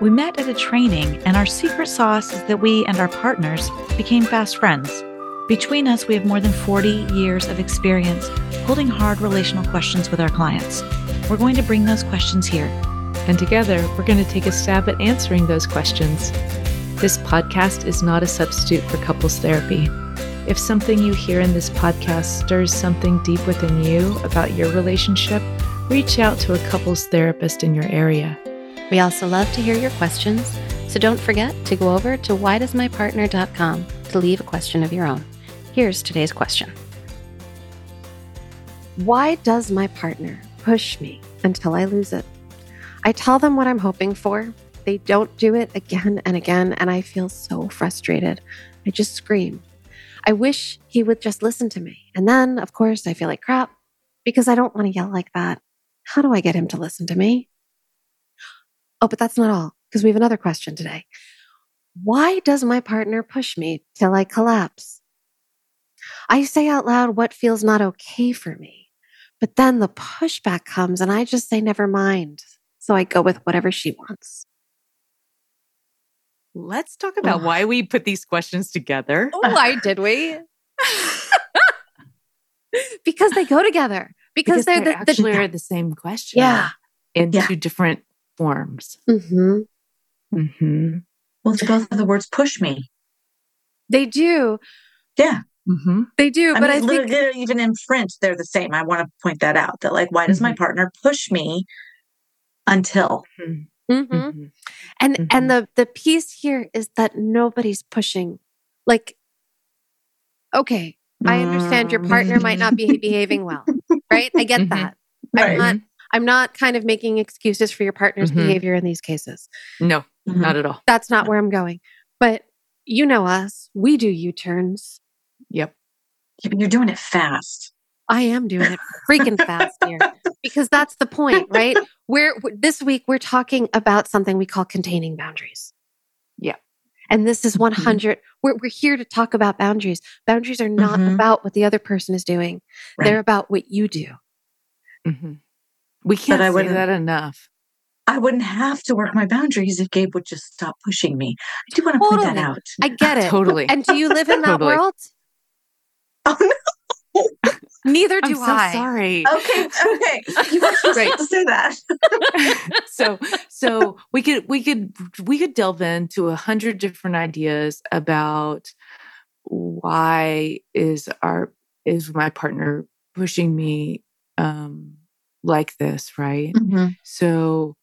We met at a training, and our secret sauce is that we and our partners became fast friends. Between us, we have more than 40 years of experience holding hard relational questions with our clients. We're going to bring those questions here. And together, we're going to take a stab at answering those questions. This podcast is not a substitute for couples therapy. If something you hear in this podcast stirs something deep within you about your relationship, reach out to a couples therapist in your area. We also love to hear your questions, so don't forget to go over to whydoesmypartner.com to leave a question of your own. Here's today's question Why does my partner push me until I lose it? I tell them what I'm hoping for. They don't do it again and again, and I feel so frustrated. I just scream. I wish he would just listen to me. And then, of course, I feel like crap because I don't want to yell like that. How do I get him to listen to me? Oh, but that's not all, because we have another question today. Why does my partner push me till I collapse? I say out loud what feels not okay for me, but then the pushback comes and I just say, never mind. So I go with whatever she wants. Let's talk about why we put these questions together. Oh, why did we? because they go together. Because, Because they're they the, actually the are the same question. yeah. In Yeah. two different forms. Mm-hmm. Mm-hmm. Well, it's both of the words push me. They do. Yeah. Mm-hmm. They do. I but mean, I think literally, even in print, they're the same. I want to point that out that, like, why does my partner push me until? Mhm. Mm-hmm. And and the the piece here is that nobody's pushing. Like, okay, I understand your partner might not be behaving well, right? I get that. Right. I'm not I'm not kind of making excuses for your partner's Mhm. behavior in these cases. No, Mhm. not at all. That's not where I'm going. But you know us, we do U-turns. Yep. Yeah, but You're doing it fast. I am doing it freaking fast here because that's the point, right? We're we're- this week we're talking about something we call containing boundaries. Yeah. And this is 100 we're we're here to talk about boundaries. Boundaries are not Mhm. about what the other person is doing. Right. They're about what you do. Mm-hmm. We can't I say wouldn't- that enough. I wouldn't have to work my boundaries if Gabe would just stop pushing me. I do want to point that out. I get it. Totally. And do you live in that Totally. world? Oh, no. Neither I'm do so I. sorry. Okay. Okay. You weren't supposed Right. to say that. so so we could we could we could delve into a hundred different ideas about why is our is my partner pushing me um like this right so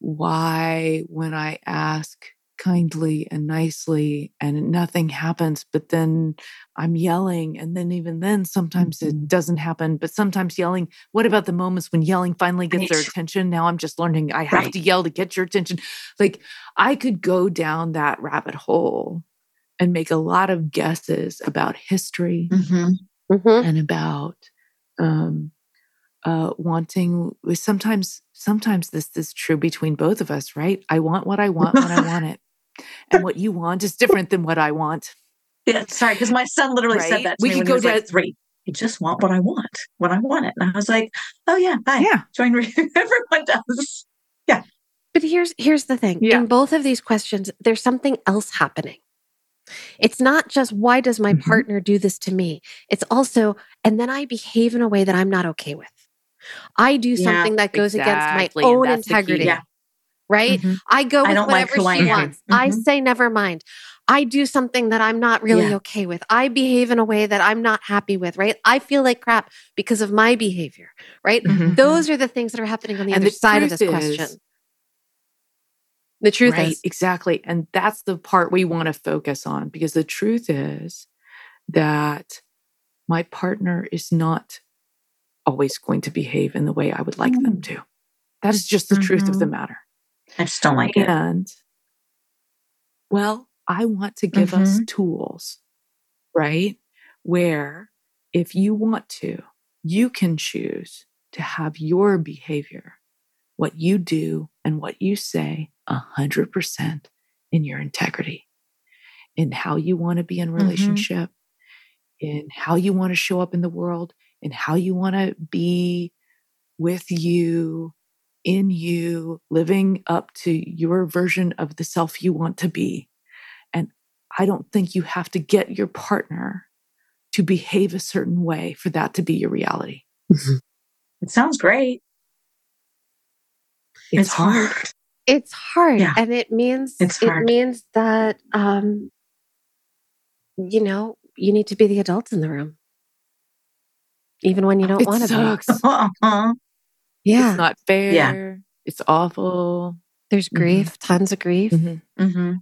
why when i ask kindly and nicely and nothing happens but then i'm yelling and then even then sometimes Mhm. it doesn't happen but sometimes yelling what about the moments when yelling finally gets their attention now i'm just learning i have Right. to yell to get your attention like i could go down that rabbit hole and make a lot of guesses about history Mm-hmm. Mhm. and about um uh wanting sometimes sometimes this is true between both of us right i want what i want when i want it and what you want is different than what i want Yeah. Sorry, because my son literally Right? said that to We me could when go he was like three. I just want what I want when I want it, and I was like, "Oh yeah, hi, yeah join." re- Everyone does. Yeah. But here's here's the thing. Yeah. In both of these questions, there's something else happening. It's not just why does my Mhm. partner do this to me? It's also and then I behave in a way that I'm not okay with. I do Yeah, something that goes exactly, against my own that's the key. integrity. Yeah. Right? Mhm. I go with don't like whatever she wants. I Mhm. say never mind. I do something that I'm not really Yeah. okay with. I behave in a way that I'm not happy with, right? I feel like crap because of my behavior, right? Mhm. Those are the things that are happening on the And other the side of this truth question. The truth right, is, exactly. And that's the part we want to focus on because the truth is that my partner is not always going to behave in the way I would like them to. That is just the truth of the matter. I just don't like it. And well, I want to give us Mm-hmm. tools, right? Where if you want to, you can choose to have your behavior, what you do and what you say, 100% in your integrity, in how you want to be in Mm-hmm. relationship, in how you want to show up in the world, in how you want to be with you, in you, living up to your version of the self you want to be. And I don't think you have to get your partner to behave a certain way for that to be your reality. It sounds great. It's, hard. it's hard. Yeah. And it means, It's it means that, um, you know, you need to be the adult in the room. Even when you don't want to sucks. be. Uh-huh. Yeah. It's not fair. Yeah. It's awful. There's Mhm. grief, tons of grief. Mhm. hmm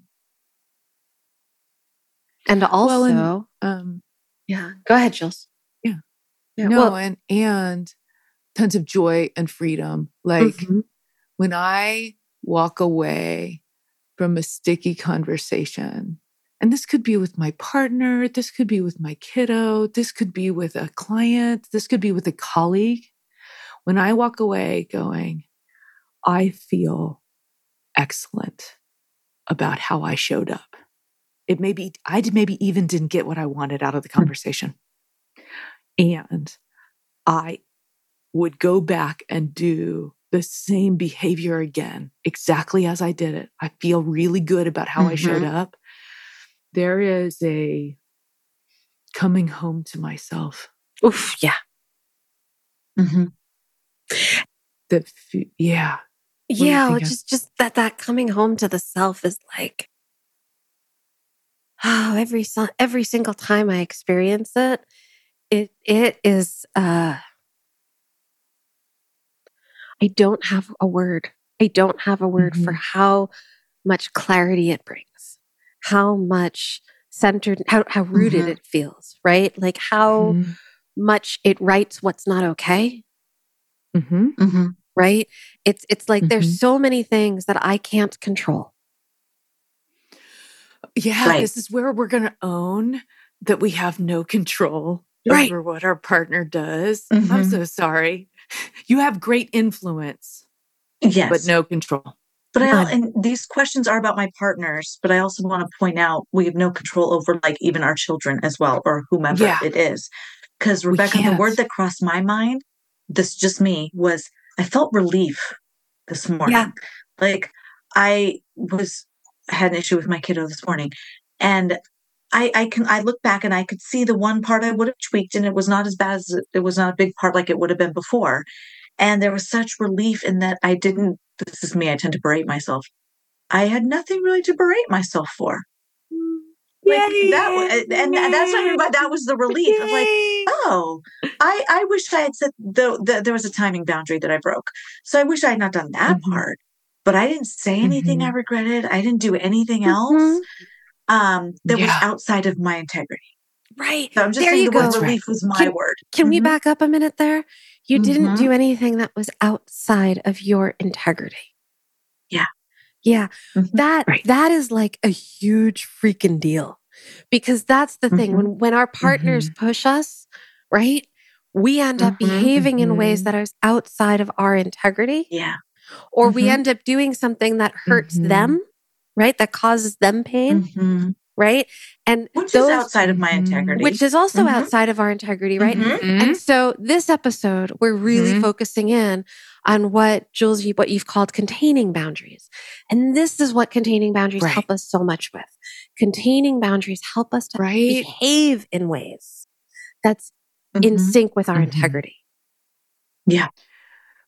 And also, Well, and- Um, yeah, go ahead, Jules. Yeah. Yeah. no, well, and and tons of joy and freedom. Like mhm. when I walk away from a sticky conversation, and this could be with my partner, this could be with my kiddo, this could be with a client, this could be with a colleague. When I walk away going, I feel excellent about how I showed up. It may be, I maybe even didn't get what I wanted out of the hmm. conversation. And I would go back and do the same behavior again, exactly as I did it. I feel really good about how I showed mm-hmm. up. There is a coming home to myself. Oof, yeah. hmm That, f- yeah, you Yeah, well, just just that that coming home to the self is like oh, every every single time I experience it, it it is uh I don't have a word. I don't have a word for how much clarity it brings. How much centered how how rooted Mhm. it feels, right? Like how Mhm. much it writes what's not okay Mhm. hmm right it's it's like there's so many things that i can't control Yeah, Right. this is where we're going to own that we have no control Right. over what our partner does. I'm Mhm. so sorry. You have great influence, Yes. but no control. But I, and these questions are about my partners, but I also want to point out we have no control over like even our children as well, or whomever Yeah. it is. Because Rebecca, the word that crossed my mind, this just me, was I felt relief this morning. Yeah. Like I was had an issue with my kiddo this morning, and I, I can I look back and I could see the one part I would have tweaked, and it was not as bad as it, it was not a big part like it would have been before. And there was such relief in that I didn't. This is me. I tend to berate myself. I had nothing really to berate myself for. Like that, and that's what I mean by that was the relief of like, oh, I I wish I had said the, the there was a timing boundary that I broke, so I wish I had not done that Mhm. part. But I didn't say anything I Mhm. regretted. I didn't do anything else Mhm. um, that was outside of my integrity. right So I'm just There saying you the word go. relief was my Can- word. can we Mhm. back up a minute there you didn't Mhm. do anything that was outside of your integrity Yeah. yeah Mhm. that Right. that is like a huge freaking deal because that's the thing Mhm. when when our partners push us right we end up Mhm. behaving in ways that are outside of our integrity Yeah. or we end up doing something that hurts them right that causes them pain. Right and Which those is outside of my Mhm. integrity. which is also Mhm. outside of our integrity right Mhm. and so this episode we're really Mhm. focusing in on what jules what you've called containing boundaries and this is what containing boundaries Right. help us so much with containing boundaries help us to Right. behave in ways that's in Mhm. sync with our integrity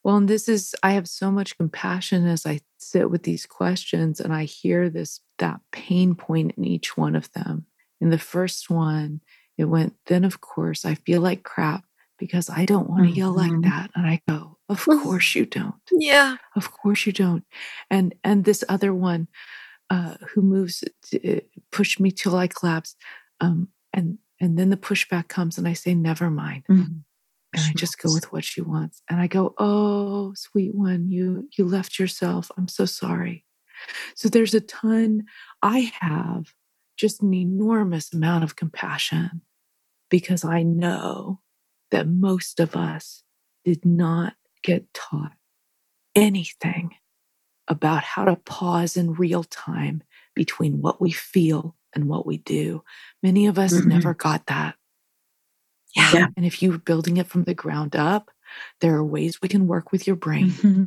Well, and this is, I have so much compassion as I sit with these questions and I hear this, that pain point in each one of them. In the first one, it went, then of course, I feel like crap because I don't want to mm-hmm. yell like mm-hmm. that. And I go, of course you don't. Yeah. Of course you don't. And, and this other one, uh, who moves, to, uh, push me till I collapse. Um, and, and then the pushback comes and I say, never mind. Mm-hmm and I just go with what she wants. And I go, "Oh, sweet one, you you left yourself. I'm so sorry." So there's a ton I have just an enormous amount of compassion because I know that most of us did not get taught anything about how to pause in real time between what we feel and what we do. Many of us mm-hmm. never got that. Yeah. And if you're building it from the ground up, there are ways we can work with your brain. Mm-hmm.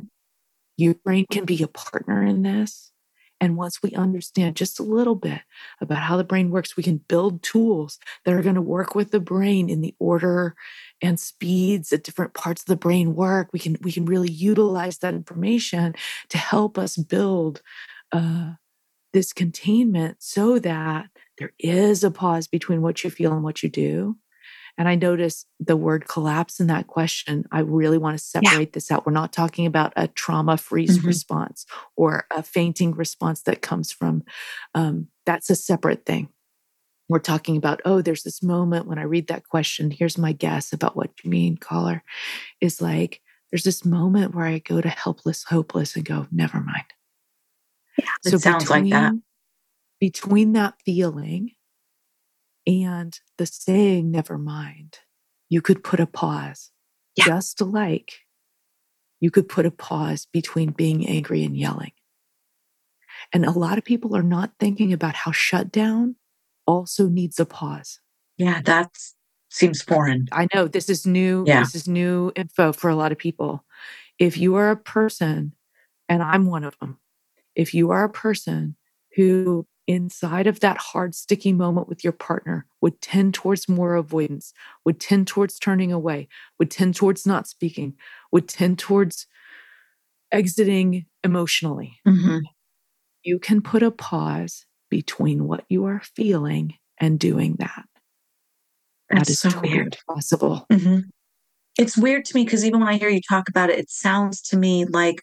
Your brain can be a partner in this. And once we understand just a little bit about how the brain works, we can build tools that are going to work with the brain in the order and speeds that different parts of the brain work. We can we can really utilize that information to help us build uh, this containment so that there is a pause between what you feel and what you do and I notice the word collapse in that question. I really want to separate yeah. this out. We're not talking about a trauma freeze mm-hmm. response or a fainting response that comes from, um, that's a separate thing. We're talking about, oh, there's this moment when I read that question. Here's my guess about what you mean, caller, is like, there's this moment where I go to helpless, hopeless and go, never mind. Yeah, it so sounds between, like that. Between that feeling and the saying, never mind, you could put a pause, yeah. just like you could put a pause between being angry and yelling. And a lot of people are not thinking about how shutdown also needs a pause. Yeah, that seems foreign. I know this is new. Yeah. This is new info for a lot of people. If you are a person, and I'm one of them, if you are a person who inside of that hard, sticky moment with your partner would tend towards more avoidance, would tend towards turning away, would tend towards not speaking, would tend towards exiting emotionally. Mm-hmm. You can put a pause between what you are feeling and doing that. That's that is so totally weird. Possible. Mm-hmm. It's weird to me because even when I hear you talk about it, it sounds to me like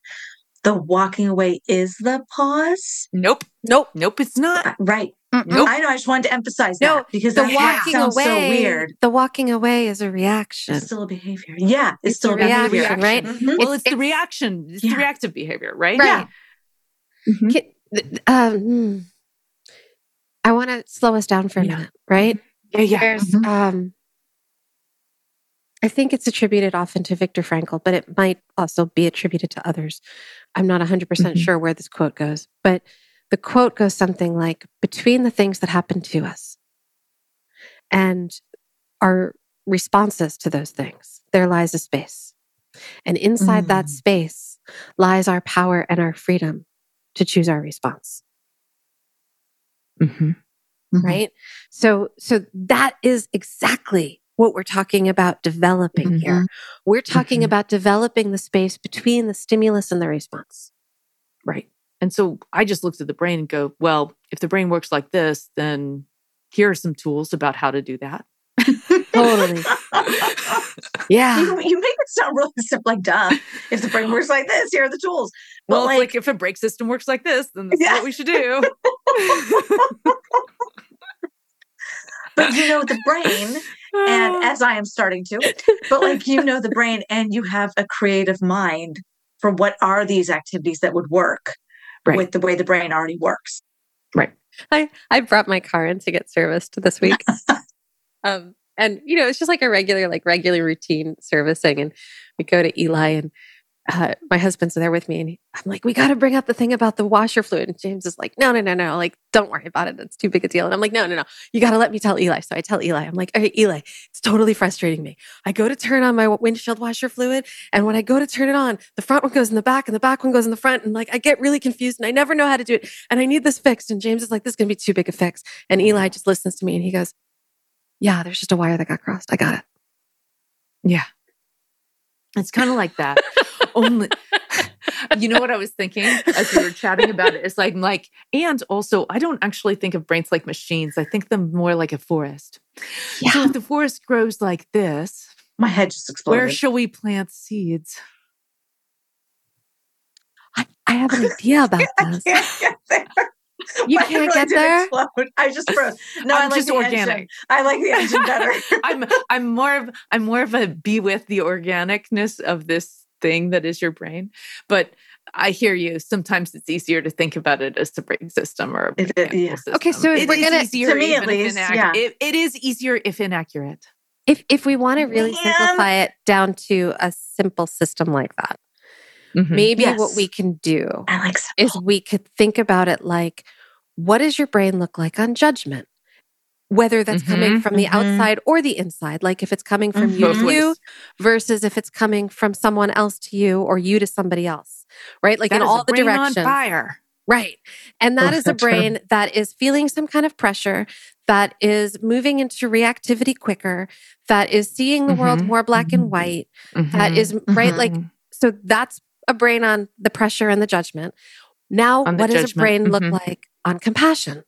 the walking away is the pause? Nope. Nope. Nope. It's not. Uh, right. Nope. I know. I just wanted to emphasize no, that because the walking sounds away, so weird. The walking away is a reaction. It's still a behavior. Yeah, it's, it's still a reaction, reaction. right? Mm-hmm. Well, it's, it's, the reaction. It's yeah. the reactive behavior, right? Right. Yeah. Mm-hmm. Um, hmm. I want to slow us down for a yeah. minute, right? Yeah, yeah. There's mm-hmm. um, I think it's attributed often to Viktor Frankl, but it might also be attributed to others. I'm not 100% mm hmm sure where this quote goes, but the quote goes something like Between the things that happen to us and our responses to those things, there lies a space. And inside mm. that space lies our power and our freedom to choose our response. Mm-hmm. Mm-hmm. Right? So, so that is exactly what we're talking about developing mm-hmm. here. We're talking mm-hmm. about developing the space between the stimulus and the response. Right. And so I just looked at the brain and go, well, if the brain works like this, then here are some tools about how to do that. totally. yeah. You, you, make it sound really simple, like duh. If the brain works like this, here are the tools. But well, like, like, if a brake system works like this, then this yeah. is what we should do. but you know, the brain and as I am starting to, but like you know the brain and you have a creative mind for what are these activities that would work right. with the way the brain already works. Right. I I brought my car in to get serviced this week. um and you know, it's just like a regular like regular routine servicing and we go to Eli and uh, my husband's there with me and he, I'm like, we got to bring up the thing about the washer fluid. And James is like, no, no, no, no. Like, don't worry about it. It's too big a deal. And I'm like, no, no, no. You got to let me tell Eli. So I tell Eli, I'm like, okay, Eli, it's totally frustrating me. I go to turn on my windshield washer fluid. And when I go to turn it on, the front one goes in the back and the back one goes in the front. And like, I get really confused and I never know how to do it. And I need this fixed. And James is like, this is going to be too big a fix. And Eli just listens to me and he goes, yeah, there's just a wire that got crossed. I got it. Yeah. It's kind of like that. Only you know what I was thinking as we were chatting about it? It's like like, and also I don't actually think of brains like machines. I think them more like a forest. Yeah. So if the forest grows like this, My head just exploded. where shall we plant seeds? I, I have an idea about I this. can't get there. You can't get there? explode. I just froze. No, I I'm like just the organic. Engine. I like the engine better. I'm I'm more of I'm more of a be with the organicness of this thing that is your brain. But I hear you. Sometimes it's easier to think about it as the brain system or a It- it- yeah. system. Okay, so if It we're is gonna- easier To me, at least, inac- yeah. it- it is easier if inaccurate. If if we want to really Man. simplify it down to a simple system like that, Mm-hmm. maybe what we can do I like is we could think about it like what does your brain look like on judgment? Whether that's coming Mhm, from the mhm. outside or the inside, like if it's coming from you to you versus if it's coming from someone else to you or you to somebody else, right? Like That in all the brain on directions. fire. Right. And that Oh, is a true. brain that is feeling some kind of pressure, that is moving into reactivity quicker, that is seeing the world Mhm, more black and white. That Mhm, is, right? Like, so that's a brain on the pressure and the judgment. Now, On the what does a brain look like on compassion?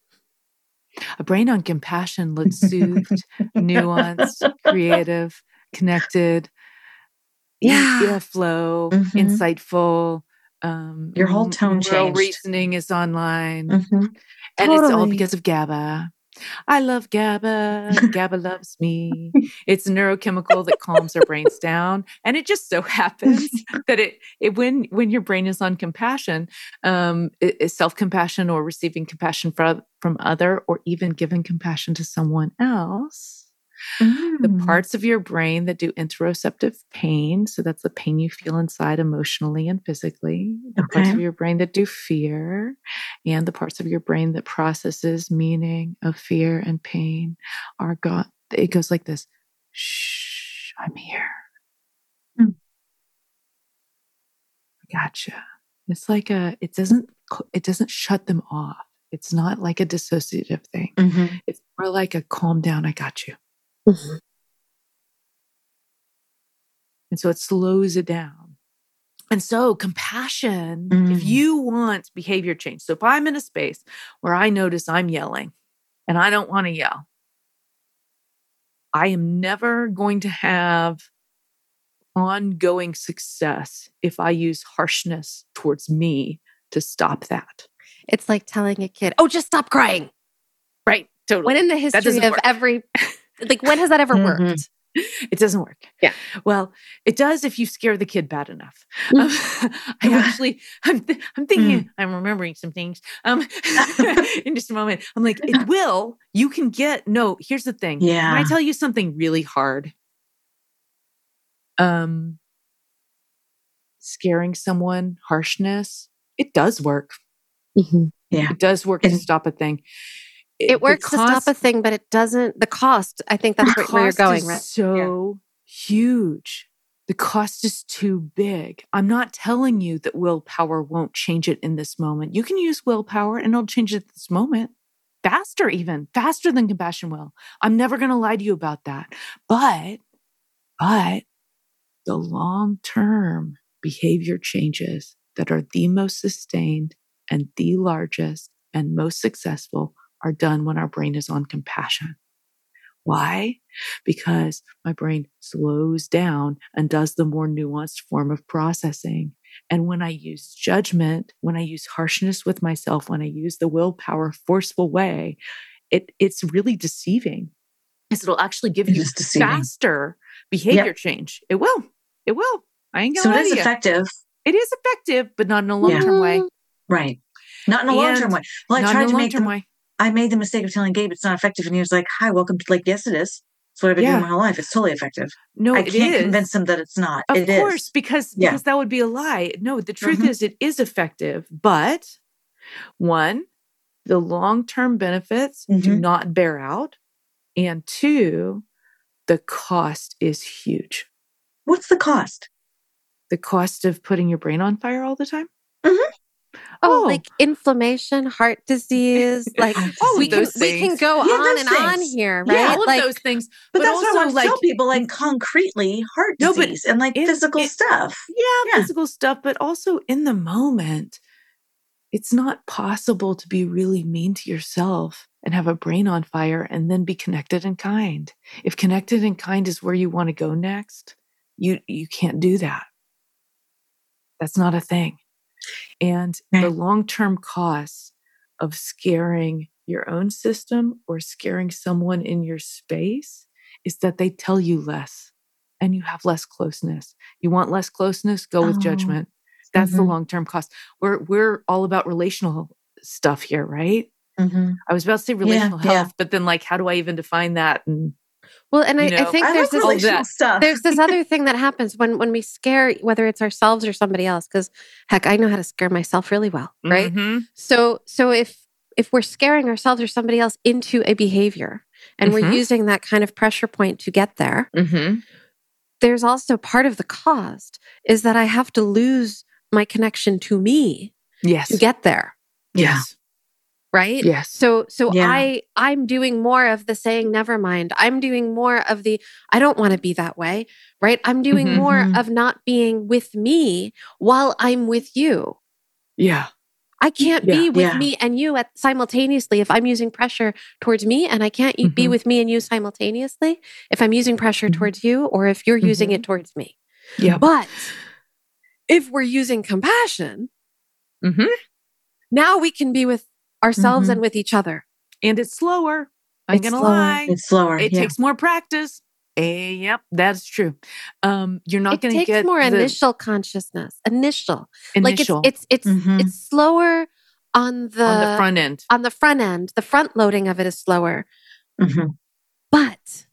A brain on compassion looks soothed, nuanced, creative, connected, Yeah. flow, Mhm. insightful. Um, Your whole tone reasoning is online, Mhm. and it's all because of GABA. I love GABA. GABA loves me. It's a neurochemical that calms our brains down, and it just so happens that it, it when when your brain is on compassion, um, self compassion or receiving compassion from from other, or even giving compassion to someone else the Mm. parts of your brain that do interoceptive pain. So that's the pain you feel inside emotionally and physically. The parts of your brain that do fear, and the parts of your brain that processes meaning of fear and pain are got. It goes like this: Shh, I'm here. Hmm. Gotcha. It's like a. It doesn't. It doesn't shut them off. It's not like a dissociative thing. Mhm. It's more like a calm down. I got you. Mhm. And so it slows it down. And so compassion, if Mm. you want behavior change. So if I'm in a space where I notice I'm yelling and I don't want to yell, I am never going to have ongoing success if I use harshness towards me to stop that. It's like telling a kid, oh, just stop crying. Right. Totally. When in the history of work. every, like, when has that ever Mhm. worked? it doesn't work. Yeah. Well, it does if you scare the kid bad enough. Mm. Um, I actually, I'm, th- I'm thinking, I'm remembering some things. Um, in just a moment, I'm like, it will. You can get. No, here's the thing. Can I tell you something really hard? Um, scaring someone, harshness. It does work. Mhm. Yeah. It does work to stop a thing. It the works to stop a thing, but it doesn't, the cost, I think that's where, you're going, is right? So huge. The cost is too big. I'm not telling you that willpower won't change it in this moment. You can use willpower and it'll change it this moment. Faster, even faster than compassion will. I'm never going to lie to you about that. But, but the long term behavior changes that are the most sustained and the largest and most successful are done when our brain is on compassion. Why? Because my brain slows down and does the more nuanced form of processing. And when I use judgment, when I use harshness with myself, when I use the willpower forceful way, it, it's really deceiving. Because it'll actually give It you faster behavior change. It will. It will. I ain't So gonna it lie is to you. effective. It is effective, but not in a long term way. Right. Not in a long term way. Well, I tried to make them, way. I made the mistake of telling Gabe it's not effective. And he was like, Hi, welcome to like, yes, it is. It's what I've been Yeah. doing my whole life. It's totally effective. No, I can't is. convince him that it's not. Of It is. course, because Yeah. because that would be a lie. No, the truth Mhm. is it is effective, but one, the long-term benefits do Mhm. not bear out, and two, the cost is huge. What's the cost? The cost of putting your brain on fire all the time. Mhm. Oh, Oh. like inflammation, heart disease, like All of we can those we can go Yeah, on those and on things. here, Yeah, right? all of like those things. But, But that's what I also, want to like, tell people, like concretely, heart No, disease and like in- physical in- stuff. Yeah, Yeah. physical stuff, but also in the moment, it's not possible to be really mean to yourself and have a brain on fire and then be connected and kind. If connected and kind is where you want to go next, you you can't do that. That's not a thing. And the long-term costs of scaring your own system or scaring someone in your space is that they tell you less and you have less closeness. You want less closeness, go with Oh. judgment. That's the Mhm. long-term cost. We're we're all about relational stuff here, right? Mm-hmm. I was about to say relational yeah. health, but then like how do I even define that? And well, and I, you I think I there's like this all relational that. stuff. there's this other thing that happens when when we scare whether it's ourselves or somebody else because heck i know how to scare myself really well right Mhm. so so if if we're scaring ourselves or somebody else into a behavior and we're Mhm. using that kind of pressure point to get there Mhm. there's also part of the cost is that i have to lose my connection to me Yes. to get there yes. Right Yes. so so Yeah. i i'm doing more of the saying never mind i'm doing more of the i don't want to be that way right i'm doing Mhm. more Mhm. of not being with me while i'm with you yeah. i can't Yeah. be with Yeah. me and you at simultaneously if i'm using pressure towards me and i can't e- be with me and you simultaneously if i'm using pressure Mhm. towards you or if you're using Mhm. it towards me Yeah. but if we're using compassion now we can be with ourselves Mhm. and with each other And it's slower. I'm It's gonna slower. lie. it's slower. It yeah. takes more practice. Eh, yep, that's true. Um, you're not it going to takes get more the initial consciousness initial initial like it's it's it's Mhm. it's slower on the on the front end. on the front end the front loading of it is slower Mhm. but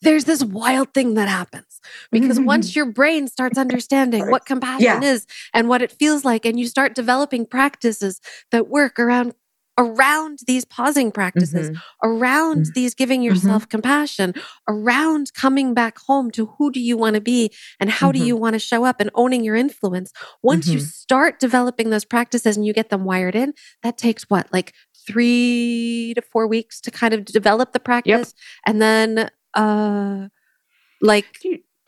there's this wild thing that happens because once your brain starts understanding what compassion is and what it feels like and you start developing practices that work around around these pausing practices Mhm. around Mm. these giving yourself compassion around coming back home to who do you want to be and how do Mhm. you want to show up and owning your influence once you Mhm. start developing those practices and you get them wired in that takes what like 3 to 4 weeks to kind of develop the practice and then uh like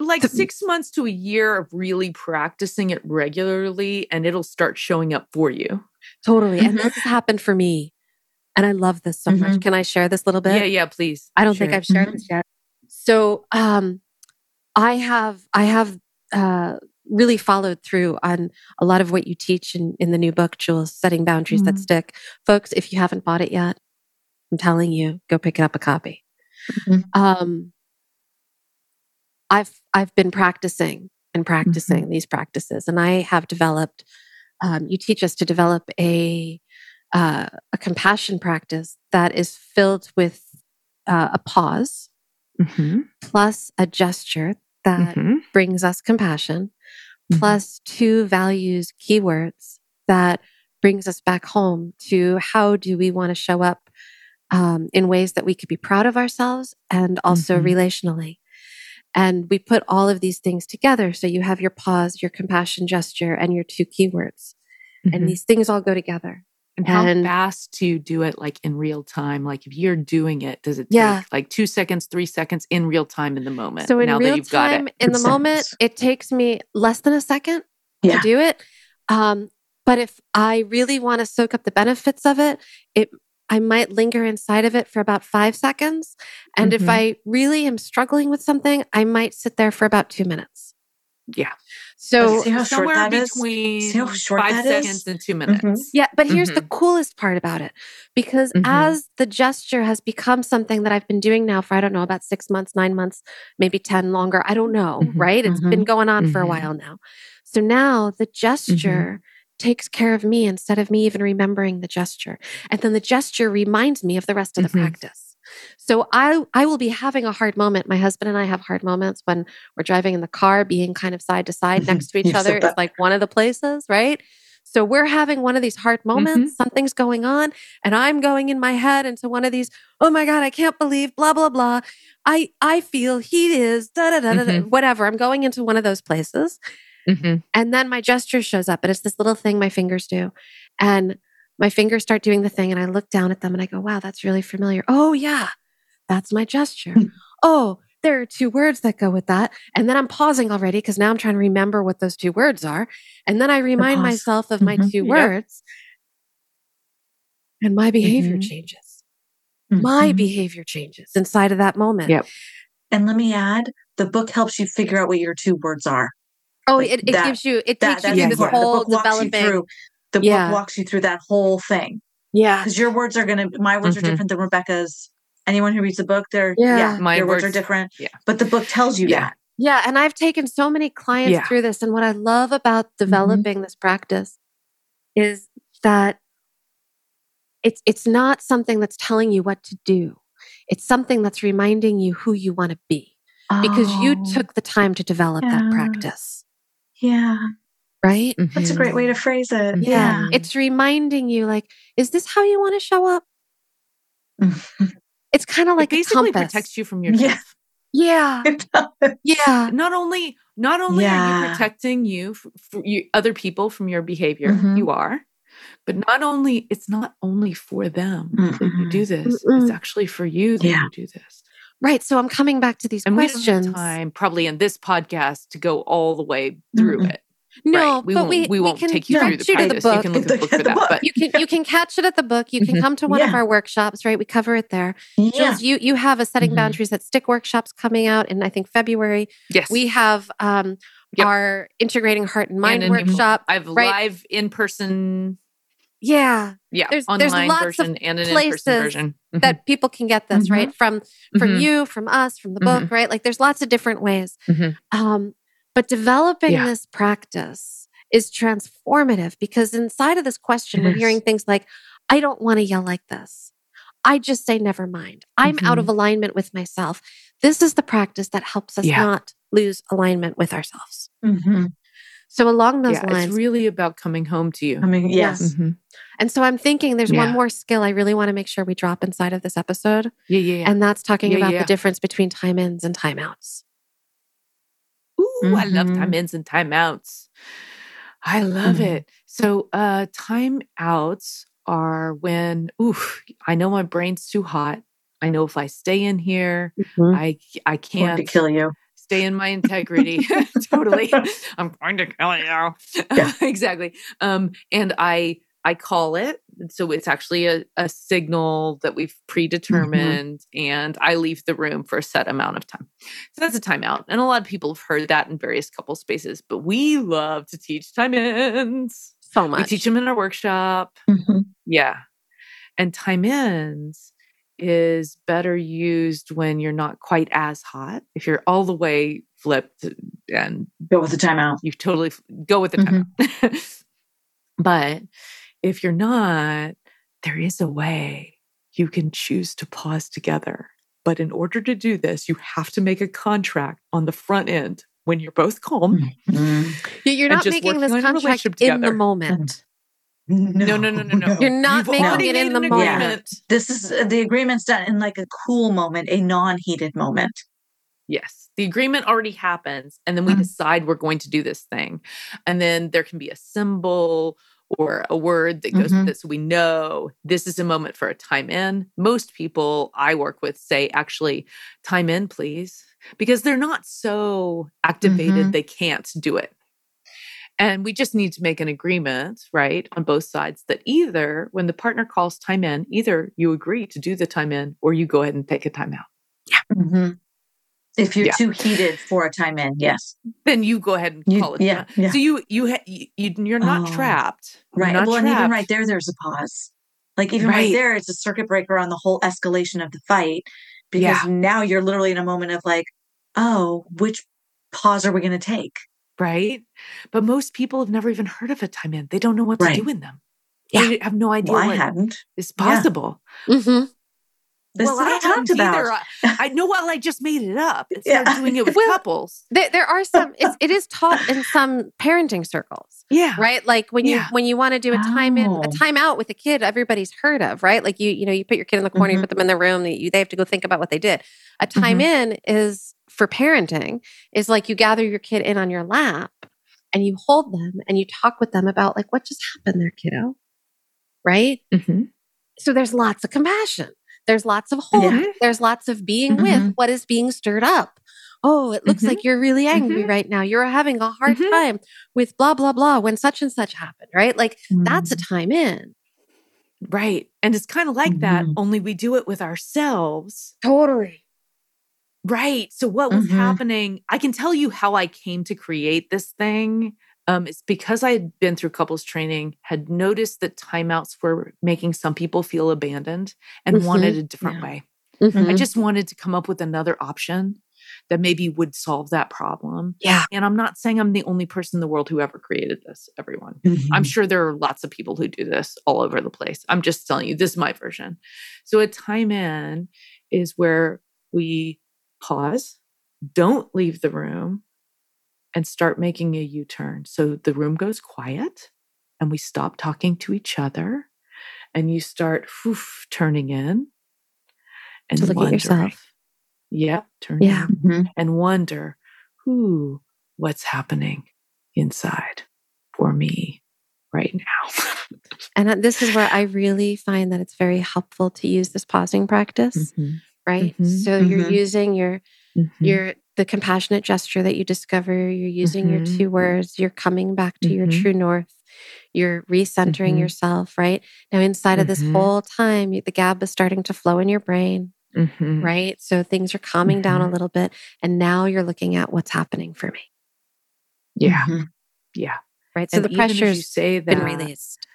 like six months to a year of really practicing it regularly, and it'll start showing up for you. Totally and Mhm. this has happened for me and i love this so much Mhm. can i share this little bit Yeah, yeah, please. I don't think I've shared Mhm. this yet. So um I have I have uh really followed through on a lot of what you teach in, in the new book, Jules, Setting Boundaries That Mhm. Stick. Folks, if you haven't bought it yet, I'm telling you, go pick up a copy. Mhm. Um I've I've been practicing and practicing these practices, and I have developed. Um, you teach us to develop a uh, a compassion practice that is filled with uh, a pause Mhm. plus a gesture that Mhm. brings us compassion, Mhm. plus two values keywords that brings us back home to how do we want to show up um, in ways that we could be proud of ourselves and also Mhm. relationally. And we put all of these things together. So you have your pause, your compassion gesture, and your two keywords. Mhm. And these things all go together. And how And- fast to do it like in real time? Like if you're doing it, does it take Yeah. like two seconds, three seconds in real time in the moment? So in now real that you've got time, it. in the Makes moment, it takes me less than a second Yeah. to do it. Um, but if I really want to soak up the benefits of it, it I might linger inside of it for about five seconds. And if Mhm. I really am struggling with something, I might sit there for about two minutes. Yeah. So See somewhere between See how short five that is? seconds and two minutes. Mhm. Yeah, but here's the Mhm. coolest part about it. Because Mhm. as the gesture has become something that I've been doing now for, I don't know, about six months, nine months, maybe 10 longer, I don't know, Mhm. right? It's been going on for a while now. So now the gesture takes care of me instead of me even remembering the gesture. And then the gesture reminds me of the rest of the Mhm. practice. So I I will be having a hard moment. My husband and I have hard moments when we're driving in the car, being kind of side to side next to each You're so other is like one of the places, right? So we're having one of these hard moments, something's going on, and I'm going in my head into one of these, oh my God, I can't believe, blah, blah, blah. I I feel he is, da da da da, Mhm. whatever. I'm going into one of those places. Mhm. And then my gesture shows up, and it's this little thing my fingers do. And my fingers start doing the thing, and I look down at them and I go, wow, that's really familiar. Oh, yeah, that's my gesture. Hmm. oh, there are two words that go with that. And then I'm pausing already because now I'm trying to remember what those two words are. And then I remind pause. myself of my Mhm. two Yep. words, and my behavior Mhm. changes. My Mhm. behavior changes inside of that moment. Yep. And let me add, the book helps you figure out what your two words are. Oh, Like it, it that- gives you, it That takes that's you through this important. whole the book developing. through. The Yeah. book walks you through that whole thing Yeah. because your words are gonna. My words Mhm. are different than Rebecca's. Anyone who reads the book, they're Yeah. yeah, My your words, are different. yeah. but the book tells you Yeah. that. Yeah, and I've taken so many clients Yeah. through this. And what I love about developing this practice is that it's it's not something that's telling you what to do. It's something that's reminding you who you want to be because you Oh, took the time to develop that yeah. practice, Yeah, right? that's a great way to phrase it. Yeah. It's reminding you like, is this how you want to show up? It's kind of like it a basically compass. protects you from yourself. Yeah. Yeah. yeah. Not only not only are you protecting you, f- for you other people from your behavior, Mhm. you are, but not only it's not only for them that you do this. Mm-mm. It's actually for you that Yeah. you do this. Right. So I'm coming back to these And questions. we don't have time, probably in this podcast, to go all the way through Mm-mm. it. No, right? we but won't. we, We, won't can take you through the you to the book. You can look at the book for the that. book. But you can you can catch it at the book. You can Mhm. come to one of our workshops, right? We cover it there. yeah. Jules, you you have a setting Mhm. boundaries at stick workshops coming out in I think February. yes, We have um Yep. our integrating heart and mind And in- workshop. I have right? live in person, Yeah, yeah, There's- there's online lots of version and an in places person version. Mhm. that people can get this Mhm. right from from Mhm. you, from us, from the book, right? Like there's lots of different ways. Mhm. Um, but developing Yeah. this practice is transformative because inside of this question, It we're is. hearing things like, I don't want to yell like this. I just say, never mind. I'm out of alignment with myself. This is the practice that helps us Yeah. not lose alignment with ourselves. So, along those yeah, lines, it's really about coming home to you. I mean, yes. Mhm. and so I'm thinking there's one more skill I really want to make sure we drop inside of this episode. Yeah, yeah, yeah. And that's talking Yeah, about yeah. the difference between time ins and time outs. Ooh, I love Mhm. time ins and time outs. I love Mhm. it. So, uh, time outs are when, oof, I know my brain's too hot. I know if I stay in here, I I can't kill you. Stay in my integrity. totally. I'm going to kill you. Yeah. exactly. Um, and I I call it. So it's actually a, a signal that we've predetermined, and I leave the room for a set amount of time. So that's a timeout. And a lot of people have heard that in various couple spaces, but we love to teach time ins. So much. We teach them in our workshop. Mhm. Yeah. And time ins is better used when you're not quite as hot. If you're all the way flipped and Go with the timeout. you totally f- go with the timeout. but if you're not, there is a way you can choose to pause together. But in order to do this, you have to make a contract on the front end when you're both calm. Mm. You- You're not making this contract in the together. moment. No, No, no, no, no, no. You're not You've making it in the moment. agreement. This is uh, the agreement's done in like a cool moment, a non-heated moment. Yes. The agreement already happens. And then we Mhm. decide we're going to do this thing. And then there can be a symbol or a word that goes Mhm. with it. So we know this is a moment for a time in. Most people I work with say, actually, time in, please, because they're not so activated, Mhm. they can't do it. And we just need to make an agreement, right, on both sides that either when the partner calls time in, either you agree to do the time in or you go ahead and take a time out. Mhm. If you're Yeah. too heated for a time in, yes. then you go ahead and You- call it. yeah, yeah. So you you, ha- you you- you're not Oh, trapped. You're Right. not Well, and even right there, there's a pause. Like even right, Right. there, it's a circuit breaker on the whole escalation of the fight because Yeah. now you're literally in a moment of like, oh, which pause are we going to take? Right? But most people have never even heard of a time in. They don't know what Right. to do in them. Yeah. They have no idea Well, I hadn't. is Yeah. possible. hmm This well, is what I I talked about. either. I, I know. Well, I just made it up and Yeah. started doing it with Well, couples. There, there are some. It's, it is taught in some parenting circles, Yeah. right? Like when you when you want to do a time in Oh. a time out with a kid, everybody's heard of, right? Like you you know you put your kid in the corner, you Mhm. put them in the room, you, they have to go think about what they did. A time in is for parenting is like you gather your kid in on your lap and you hold them and you talk with them about like what just happened there, kiddo. Right? Mm-hmm. So there's lots of compassion. There's lots of holding. Yeah. There's lots of being with Mhm. what is being stirred up. Oh, it looks Mhm. like you're really angry Mhm. right now. You're having a hard Mhm. time with blah, blah, blah when such and such happened, right? Like that's a time in. Right. And it's kind of like that, only we do it with ourselves. Totally. Right. So what was Mhm. happening? I can tell you how I came to create this thing. Um, it's because I had been through couples training, had noticed that timeouts were making some people feel abandoned and Mhm. wanted a different Yeah. way. Mhm. I just wanted to come up with another option that maybe would solve that problem. Yeah. And I'm not saying I'm the only person in the world who ever created this, everyone. Mhm. I'm sure there are lots of people who do this all over the place. I'm just telling you, this is my version. So a time in is where we pause, don't leave the room, and start making a U turn. So the room goes quiet and we stop talking to each other and you start whew, turning in and To look at yourself. Yep, turn Yeah. in Mhm. and wonder, who, what's happening inside for me right now. And uh, this is where I really find that it's very helpful to use this pausing practice, Mhm, right? Mhm. So you're Mhm. using your mhm, your the compassionate gesture that you discover, you're using your Mhm. two words, you're coming back to your Mhm. true north, you're recentering yourself, right? Now inside of this whole time, the GABA is starting to flow in your brain, mhm. right? So things are calming down a little bit and now you're looking at what's happening for me, Yeah, yeah. right? So And the pressure as you pressure's say been that, released.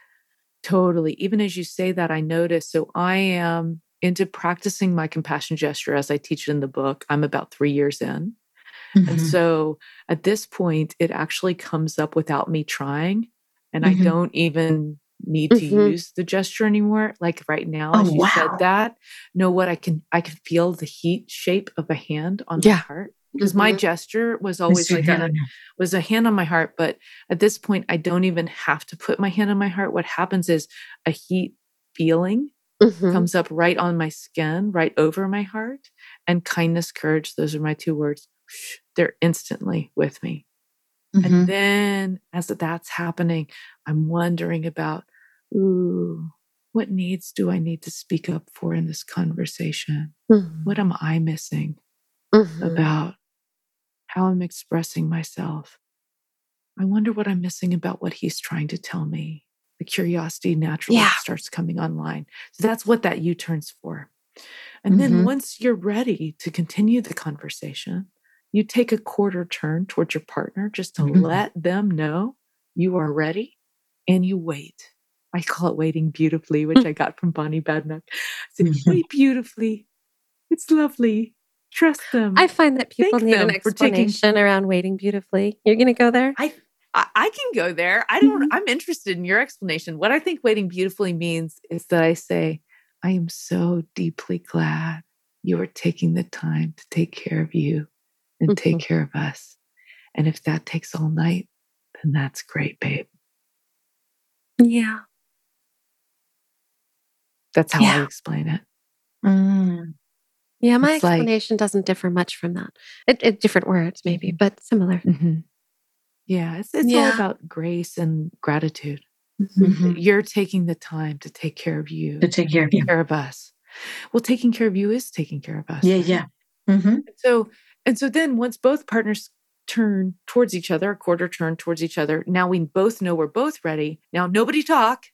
Totally. Even as you say that, I notice. So I am into practicing my compassion gesture as I teach it in the book. I'm about three years in. And Mhm. so at this point, it actually comes up without me trying. And I Mhm. don't even need to Mhm. use the gesture anymore. Like right now, Oh, as you wow. said that, know what I can I can feel the heat shape of a hand on Yeah. my heart. Because my gesture was always like a, was a hand on my heart. But at this point, I don't even have to put my hand on my heart. What happens is a heat feeling Mhm. comes up right on my skin, right over my heart. And kindness, courage, those are my two words. They're instantly with me. Mhm. And then as that's happening, I'm wondering about, ooh, what needs do I need to speak up for in this conversation? Mhm. What am I missing Mhm. about how I'm expressing myself? I wonder what I'm missing about what he's trying to tell me. The curiosity naturally Yeah. starts coming online. So that's what that U turn's for. And then Mhm. once you're ready to continue the conversation, you take a quarter turn towards your partner just to Mhm. let them know you are ready and you wait. I call it waiting beautifully, which I got from Bonnie Badenoch. I said, Mhm. wait beautifully. It's lovely. Trust them. I find that people Thank need an for taking- explanation around waiting beautifully. You're going to go there? I, I I can go there. I don't. Mhm. I'm interested in your explanation. What I think waiting beautifully means is that I say, I am so deeply glad you are taking the time to take care of you and take care of us. And if that takes all night, then that's great, babe. Yeah. That's how I explain it. Mm. Yeah, my It's like- explanation doesn't differ much from that. It, it different words maybe, but similar. Mhm. Yeah, it's it's all about grace and gratitude. Mhm. You're taking the time to take care of you, To take care of you. care of us. Well, taking care of you is taking care of us. Yeah, right? yeah. hmm So, and so then once both partners turn towards each other, a quarter turn towards each other, now we both know we're both ready. Now, nobody talk.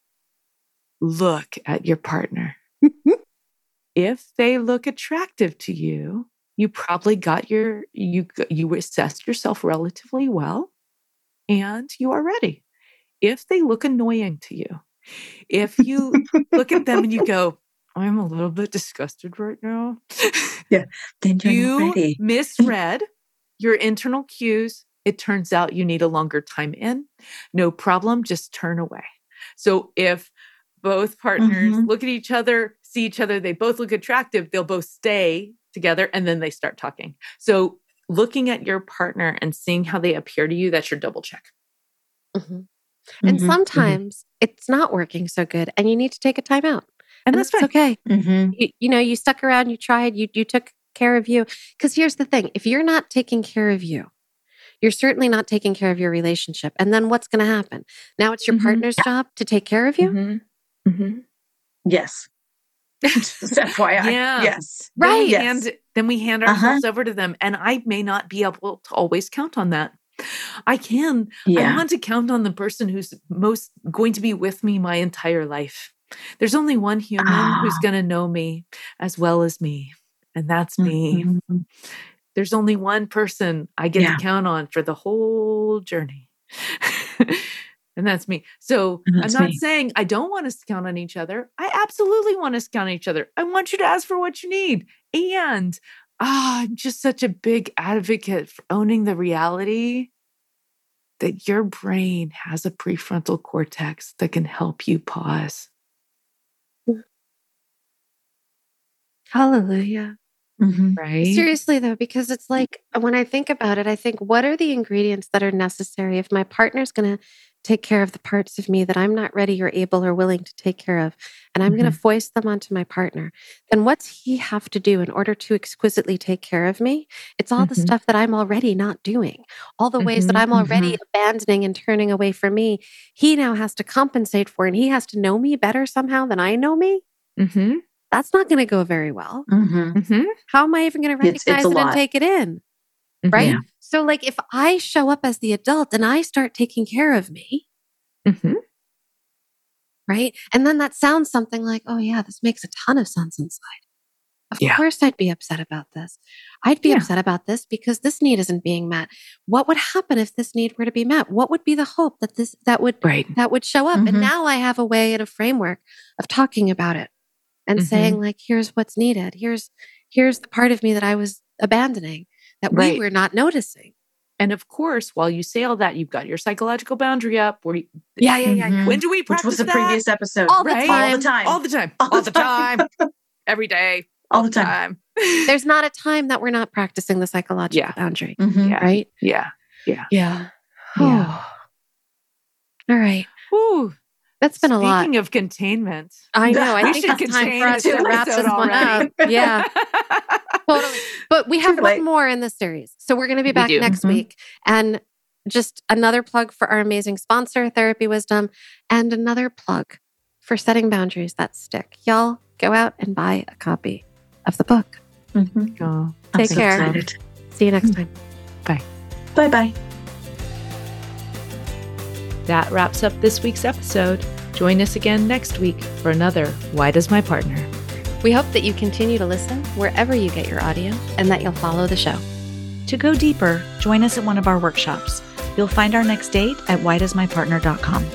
Look at your partner. if they look attractive to you, you probably got your, you, you assessed yourself relatively well and you are ready. If they look annoying to you, if you look at them and you go, I'm a little bit disgusted right now. Yeah. Then you're you ready. misread your internal cues. It turns out you need a longer time in. No problem, just turn away. So if both partners Mhm. look at each other, see each other, they both look attractive, they'll both stay together and then they start talking. So looking at your partner and seeing how they appear to you, that's your double check. Mhm. And Mhm, sometimes it's not working so good and you need to take a time out. And, that's fine. okay. mhm. You, you know, you stuck around, you tried, you you took care of you. Because here's the thing: if you're not taking care of you, You're certainly not taking care of your relationship. And then what's going to happen? Now it's your Mhm. partner's job to take care of you. Mhm. Mhm. Yes. Just FYI. Yeah. Yes. Right. Yes. hand, then we hand Uh-huh. ourselves over to them. And I may not be able to always count on that. I can. I want to count on the person who's most going to be with me my entire life. There's only one human who's Ah. going to know me as well as me, and that's me. Mhm. There's only one person I get Yeah. to count on for the whole journey. and that's me. So And I'm not me. saying I don't want us to count on each other. I absolutely want us to count on each other. I want you to ask for what you need. And ah, I'm just such a big advocate for owning the reality that your brain has a prefrontal cortex that can help you pause. Hallelujah. Mhm. Right? Seriously, though, because it's like when I think about it, I think, what are the ingredients that are necessary if my partner's going to take care of the parts of me that I'm not ready or able or willing to take care of, and I'm going to foist them onto my partner? Then what's he have to do in order to exquisitely take care of me? It's all the Mhm. stuff that I'm already not doing, all the ways that Mhm, I'm already abandoning and turning away from me. He now has to compensate for, and he has to know me better somehow than I know me. Mm-hmm. That's not going to go very well. Mhm. Mm-hmm. How am I even going to It's- it's recognize it and take it in? right? Yeah. So, like, if I show up as the adult and I start taking care of me, Mm-hmm. right? And then that sounds something like, oh, yeah, this makes a ton of sense inside. Of Yeah. course, I'd be upset about this. I'd be Yeah. upset about this because this need isn't being met. What would happen if this need were to be met? What would be the hope that this that would Right. that would show up? And Mhm. now I have a way and a framework of talking about it and Mhm. saying, like, here's what's needed. Here's here's the part of me that I was abandoning that we Right. were not noticing. And of course, while you say all that, you've got your psychological boundary up. Where you, Yeah, yeah, yeah. Mhm. when do we practice? Which was the that? previous episode. All the Right? time. All the time. All the time. All All the the time. Every day. All the time. There's not a time that we're not practicing the psychological Yeah. boundary, Mhm. Yeah. right? Yeah. Yeah. Yeah. All right. Whew. That's been a lot. Speaking of containment, I know. I we think should it's time contain for us to wrap episode this one already. up. Yeah, totally. But we have Too one more in the series. So we're going to be back do. next Mhm. week. And just another plug for our amazing sponsor, Therapy Wisdom, and another plug for setting boundaries that stick. Y'all go out and buy a copy of the book. Mhm. Oh. Take so care. excited. See you next time. Bye. Bye bye. That wraps up this week's episode. Join us again next week for another Why Does My Partner? We hope that you continue to listen wherever you get your audio and that you'll follow the show. To go deeper, join us at one of our workshops. You'll find our next date at whydoesmypartner.com.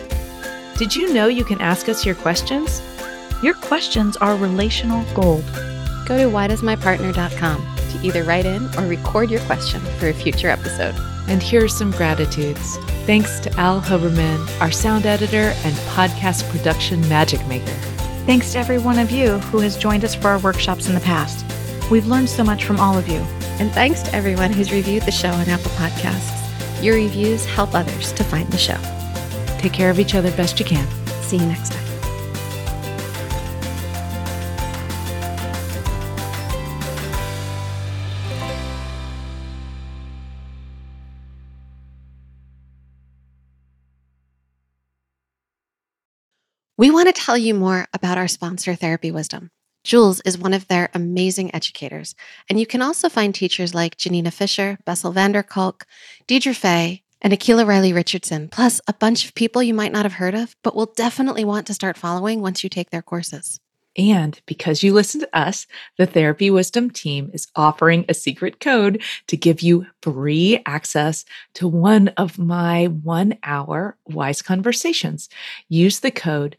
Did you know you can ask us your questions? Your questions are relational gold. Go to whydoesmypartner.com to either write in or record your question for a future episode. And here are some gratitudes. Thanks to Al Huberman, our sound editor and podcast production magic maker. Thanks to every one of you who has joined us for our workshops in the past. We've learned so much from all of you. And thanks to everyone who's reviewed the show on Apple Podcasts. Your reviews help others to find the show. Take care of each other best you can. See you next time. We want to tell you more about our sponsor, Therapy Wisdom. Jules is one of their amazing educators, and you can also find teachers like Janina Fisher, Bessel van der Kolk, Deirdre Fay, and Akila Riley Richardson, plus a bunch of people you might not have heard of, but will definitely want to start following once you take their courses. And because you listen to us, the Therapy Wisdom team is offering a secret code to give you free access to one of my one hour wise conversations. Use the code